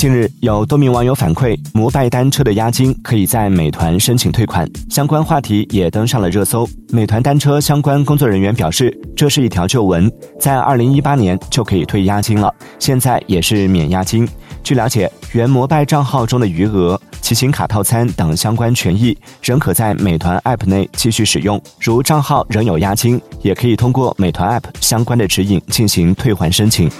近日有多名网友反馈摩拜单车的押金可以在美团申请退款相关话题也登上了热搜。美团单车相关工作人员表示这是一条旧闻在二零一八年就可以退押金了。现在也是免押金据了解原摩拜账号中的余额骑行卡套餐等相关权益仍可在美团 app 内继续使用。如账号仍有押金也可以通过美团 app 相关的指引进行退还申请。